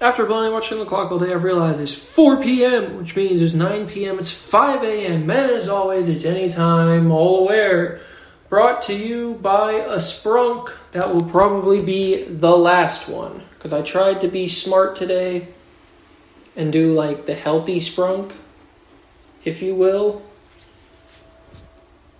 After blind watching the clock all day, I've realized it's 4 p.m., which means it's 9 p.m., it's 5 a.m., and as always, it's anytime, all aware. Brought to you by a sprunk that will probably be the last one. Because I tried to be smart today and do like the healthy sprunk, if you will.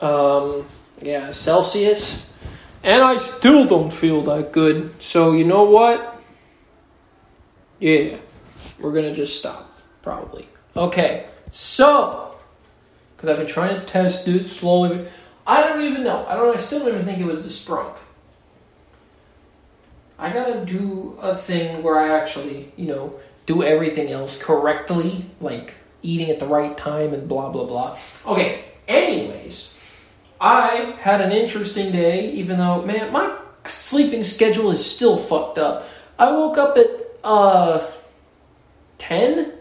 Um, yeah, Celsius. And I still don't feel that good. So, you know what? Yeah, we're gonna just stop, probably. Okay, so, because I've been trying to test it slowly. I don't even know. I don't. I still don't even think it was the sprunk. I gotta do a thing where I actually, you know, do everything else correctly, like eating at the right time and blah blah blah. Okay. Anyways, I had an interesting day, even though man, my sleeping schedule is still fucked up. I woke up at uh, 10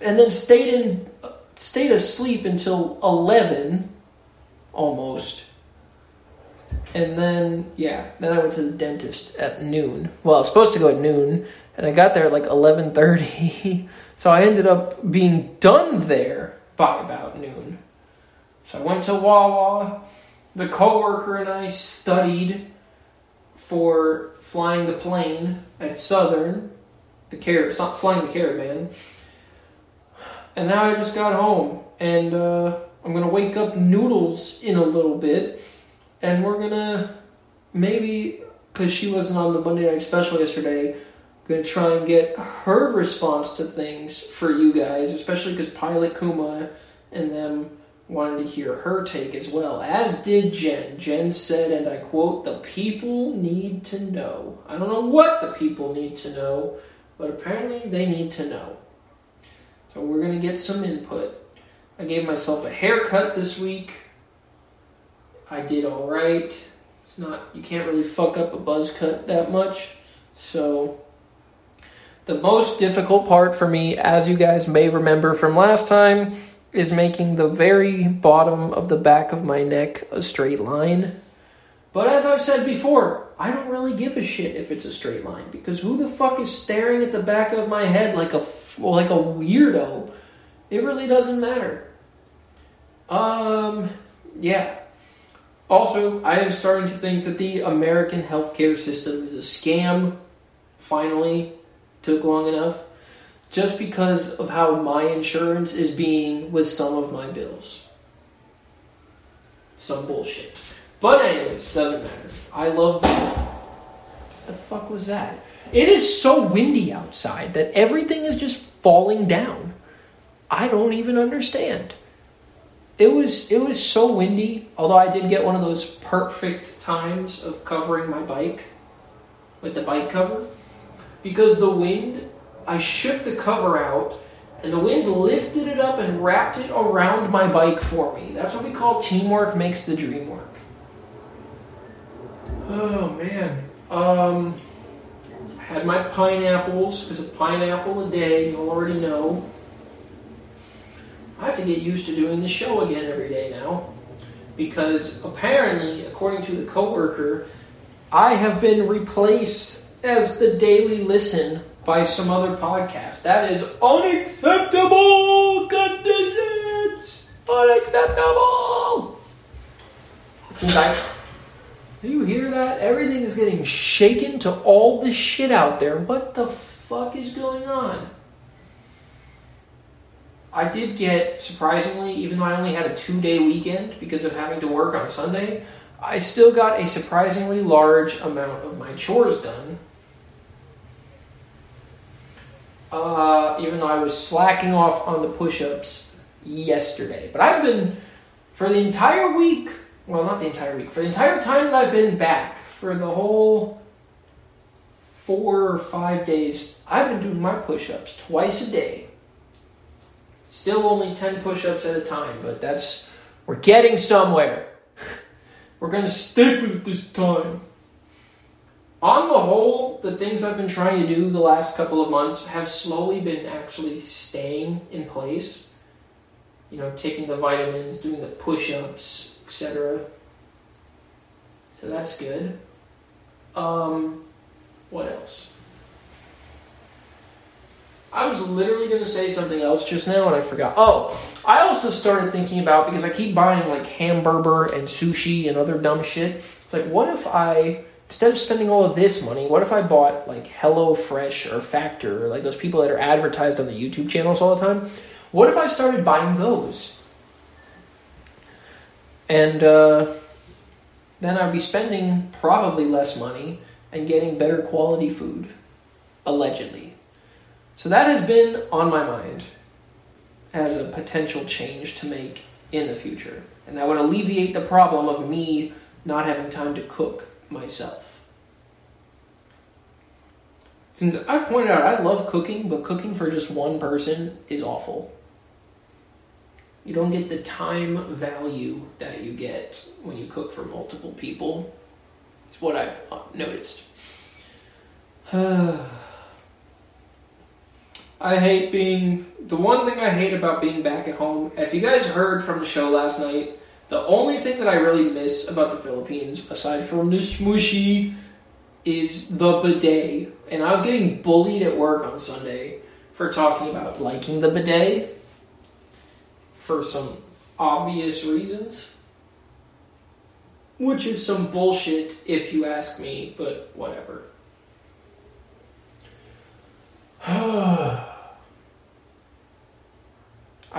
and then stayed in stayed asleep until 11 almost. And then yeah then i went to the dentist at noon. Well i was supposed to go at noon and i got there at like 11.30 so i ended up being done there by about noon. So i went to wawa. The coworker and i studied for flying the plane at southern the car flying the Caravan. And now I just got home, and uh, I'm gonna wake up Noodles in a little bit, and we're gonna maybe because she wasn't on the Monday Night Special yesterday, gonna try and get her response to things for you guys, especially because Pilot Kuma and them wanted to hear her take as well, as did Jen. Jen said, and I quote, The people need to know. I don't know what the people need to know, but apparently they need to know. So we're going to get some input. I gave myself a haircut this week. I did all right. It's not you can't really fuck up a buzz cut that much. So the most difficult part for me, as you guys may remember from last time, is making the very bottom of the back of my neck a straight line. But as I've said before, I don't really give a shit if it's a straight line because who the fuck is staring at the back of my head like a like a weirdo? It really doesn't matter. Um, yeah. Also, I am starting to think that the American healthcare system is a scam. Finally, took long enough. Just because of how my insurance is being with some of my bills. Some bullshit. But anyways, doesn't matter. I love that. The fuck was that? It is so windy outside that everything is just falling down. I don't even understand. It was it was so windy, although I did get one of those perfect times of covering my bike with the bike cover because the wind I shook the cover out and the wind lifted it up and wrapped it around my bike for me. That's what we call teamwork makes the dream work. Oh man. Um, had my pineapples because a pineapple a day. You already know. I have to get used to doing the show again every day now, because apparently, according to the coworker, I have been replaced as the daily listen by some other podcast. That is unacceptable conditions. Unacceptable. Do you hear that? Everything is getting shaken to all the shit out there. What the fuck is going on? I did get, surprisingly, even though I only had a two day weekend because of having to work on Sunday, I still got a surprisingly large amount of my chores done. Uh, even though I was slacking off on the push ups yesterday. But I've been, for the entire week, well, not the entire week, for the entire time that I've been back, for the whole four or five days, I've been doing my push ups twice a day. Still only 10 push ups at a time, but that's, we're getting somewhere. we're going to stick with it this time. On the whole, the things I've been trying to do the last couple of months have slowly been actually staying in place. You know, taking the vitamins, doing the push ups, etc. So that's good. Um, what else? I was literally going to say something else just now and I forgot. Oh, I also started thinking about because I keep buying like hamburger and sushi and other dumb shit. It's like, what if I instead of spending all of this money, what if I bought like Hello Fresh or Factor, or like those people that are advertised on the YouTube channels all the time? What if I started buying those? And uh, then I'd be spending probably less money and getting better quality food, allegedly. So that has been on my mind as a potential change to make in the future. And that would alleviate the problem of me not having time to cook myself. Since I've pointed out I love cooking, but cooking for just one person is awful. You don't get the time value that you get when you cook for multiple people. It's what I've noticed. I hate being the one thing I hate about being back at home. If you guys heard from the show last night, the only thing that I really miss about the Philippines, aside from the smushy, is the bidet. And I was getting bullied at work on Sunday for talking about liking the bidet for some obvious reasons. Which is some bullshit if you ask me, but whatever. I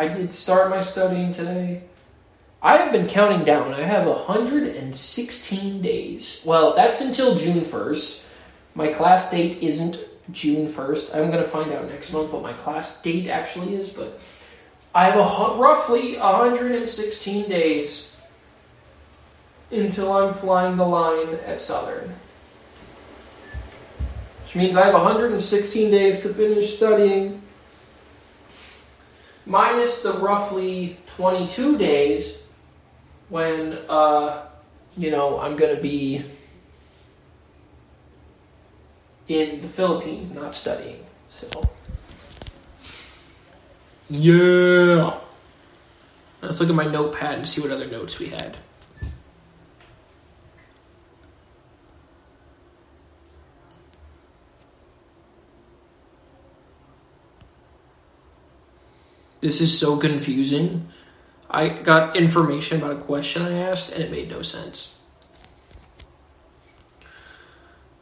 did start my studying today. I have been counting down. I have 116 days. Well, that's until June 1st. My class date isn't June 1st. I'm going to find out next month what my class date actually is, but I have a, roughly 116 days until I'm flying the line at Southern. Which means I have 116 days to finish studying, minus the roughly 22 days when uh, you know I'm going to be in the Philippines, not studying. So, yeah. Let's look at my notepad and see what other notes we had. This is so confusing. I got information about a question I asked and it made no sense.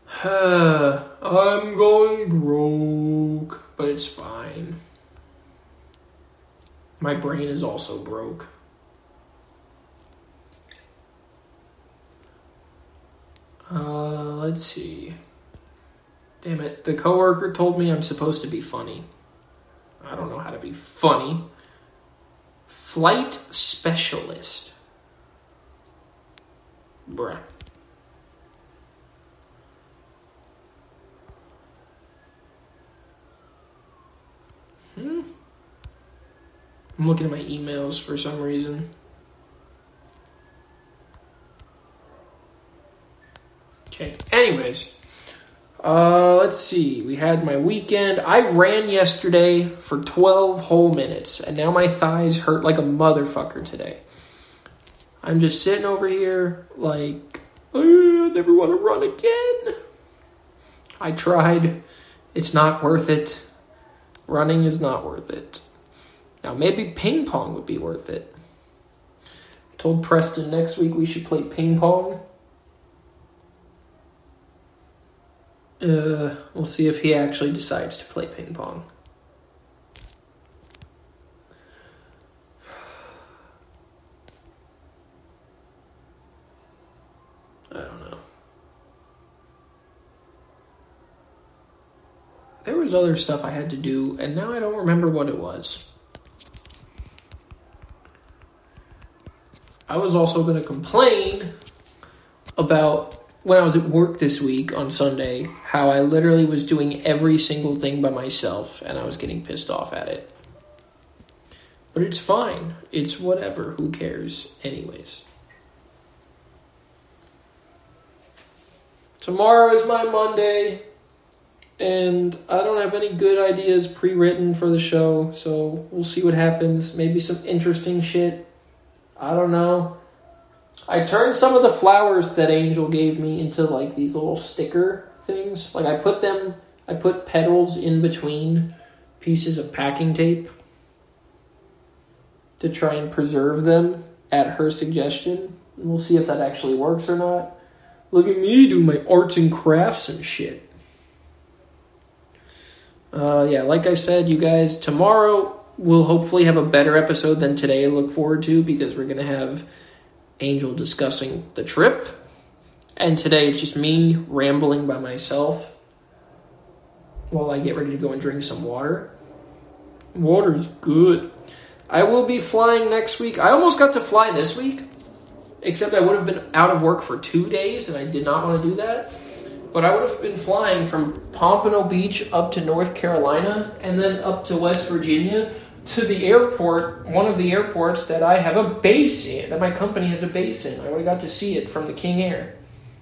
I'm going broke, but it's fine. My brain is also broke. Uh, let's see. Damn it. The coworker told me I'm supposed to be funny. I don't know how to be funny. Flight specialist. Bruh. Hmm. I'm looking at my emails for some reason. Okay, anyways. Uh, let's see. We had my weekend. I ran yesterday for 12 whole minutes, and now my thighs hurt like a motherfucker today. I'm just sitting over here like, I never want to run again. I tried. It's not worth it. Running is not worth it. Now, maybe ping pong would be worth it. I told Preston next week we should play ping pong. Uh, we'll see if he actually decides to play ping pong. I don't know. There was other stuff I had to do, and now I don't remember what it was. I was also going to complain about when I was at work this week on Sunday, how I literally was doing every single thing by myself and I was getting pissed off at it. But it's fine. It's whatever. Who cares, anyways? Tomorrow is my Monday, and I don't have any good ideas pre written for the show, so we'll see what happens. Maybe some interesting shit. I don't know. I turned some of the flowers that Angel gave me into like these little sticker things. Like I put them, I put petals in between pieces of packing tape to try and preserve them at her suggestion. We'll see if that actually works or not. Look at me do my arts and crafts and shit. Uh, yeah, like I said, you guys, tomorrow we'll hopefully have a better episode than today to look forward to because we're going to have Angel discussing the trip. And today it's just me rambling by myself while I get ready to go and drink some water. Water's good. I will be flying next week. I almost got to fly this week, except I would have been out of work for two days, and I did not want to do that. But I would have been flying from Pompano Beach up to North Carolina and then up to West Virginia to the airport, one of the airports that I have a base in, that my company has a base in. I would have got to see it from the King Air.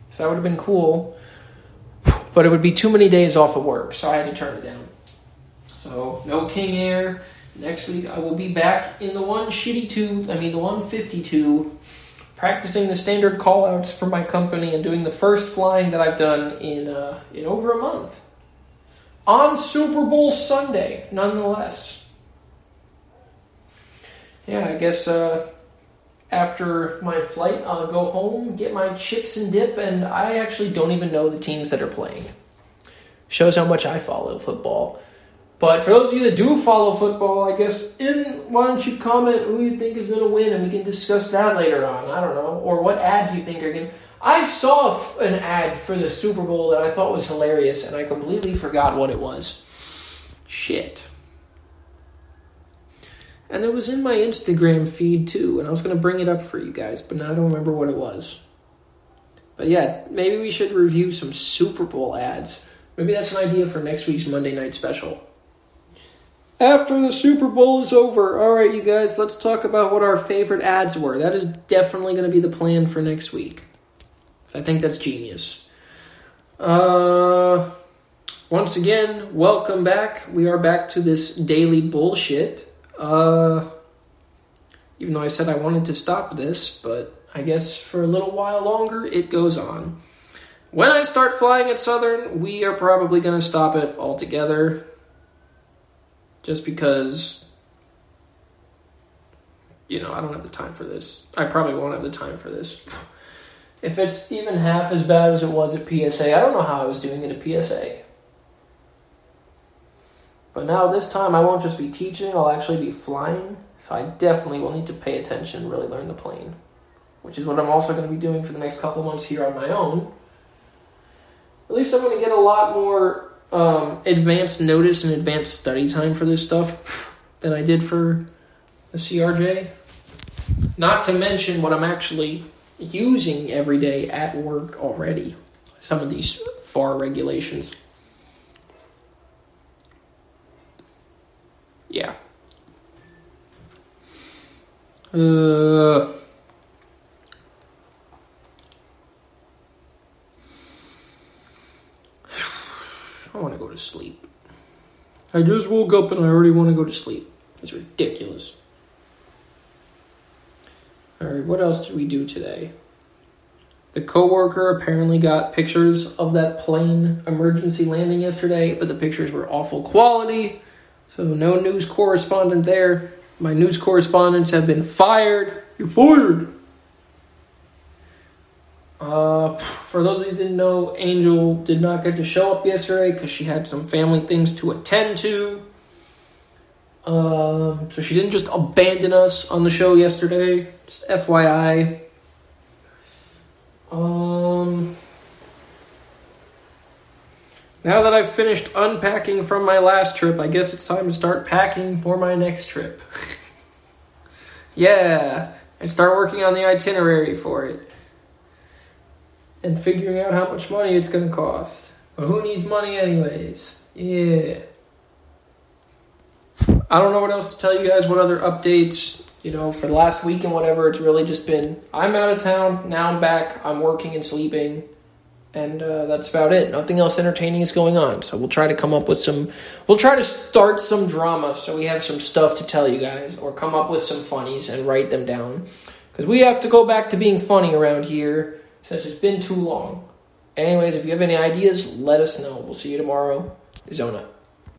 So that would have been cool. But it would be too many days off of work, so I had to turn it down. So no King Air. Next week I will be back in the one shitty two, I mean the 152, practicing the standard callouts for my company and doing the first flying that I've done in uh, in over a month. On Super Bowl Sunday, nonetheless yeah, I guess uh, after my flight, I'll go home, get my chips and dip, and I actually don't even know the teams that are playing. Shows how much I follow football. But for those of you that do follow football, I guess in why don't you comment who you think is going to win, and we can discuss that later on. I don't know, or what ads you think are going. I saw an ad for the Super Bowl that I thought was hilarious, and I completely forgot what it was. Shit. And it was in my Instagram feed too, and I was going to bring it up for you guys, but now I don't remember what it was. But yeah, maybe we should review some Super Bowl ads. Maybe that's an idea for next week's Monday night special. After the Super Bowl is over, all right, you guys, let's talk about what our favorite ads were. That is definitely going to be the plan for next week. I think that's genius. Uh, once again, welcome back. We are back to this daily bullshit. Uh, even though I said I wanted to stop this, but I guess for a little while longer, it goes on. When I start flying at Southern, we are probably going to stop it altogether. Just because, you know, I don't have the time for this. I probably won't have the time for this. If it's even half as bad as it was at PSA, I don't know how I was doing it at PSA. But now this time I won't just be teaching, I'll actually be flying. So I definitely will need to pay attention and really learn the plane. Which is what I'm also going to be doing for the next couple months here on my own. At least I'm going to get a lot more um, advanced notice and advanced study time for this stuff than I did for the CRJ. Not to mention what I'm actually using every day at work already. Some of these FAR regulations. yeah. Uh, I want to go to sleep. I just woke up and I already want to go to sleep. It's ridiculous. Alright, what else did we do today? The coworker apparently got pictures of that plane emergency landing yesterday, but the pictures were awful quality. So no news correspondent there. My news correspondents have been fired. You're fired. Uh, for those of you who didn't know, Angel did not get to show up yesterday because she had some family things to attend to. Um, so she didn't just abandon us on the show yesterday. Just FYI. Um, now that I've finished unpacking from my last trip, I guess it's time to start packing for my next trip. yeah, and start working on the itinerary for it. And figuring out how much money it's going to cost. But who needs money, anyways? Yeah. I don't know what else to tell you guys, what other updates, you know, for the last week and whatever. It's really just been I'm out of town, now I'm back, I'm working and sleeping and uh, that's about it. Nothing else entertaining is going on. So we'll try to come up with some. We'll try to start some drama so we have some stuff to tell you guys, or come up with some funnies and write them down, because we have to go back to being funny around here since it's been too long. Anyways, if you have any ideas, let us know. We'll see you tomorrow. Zona.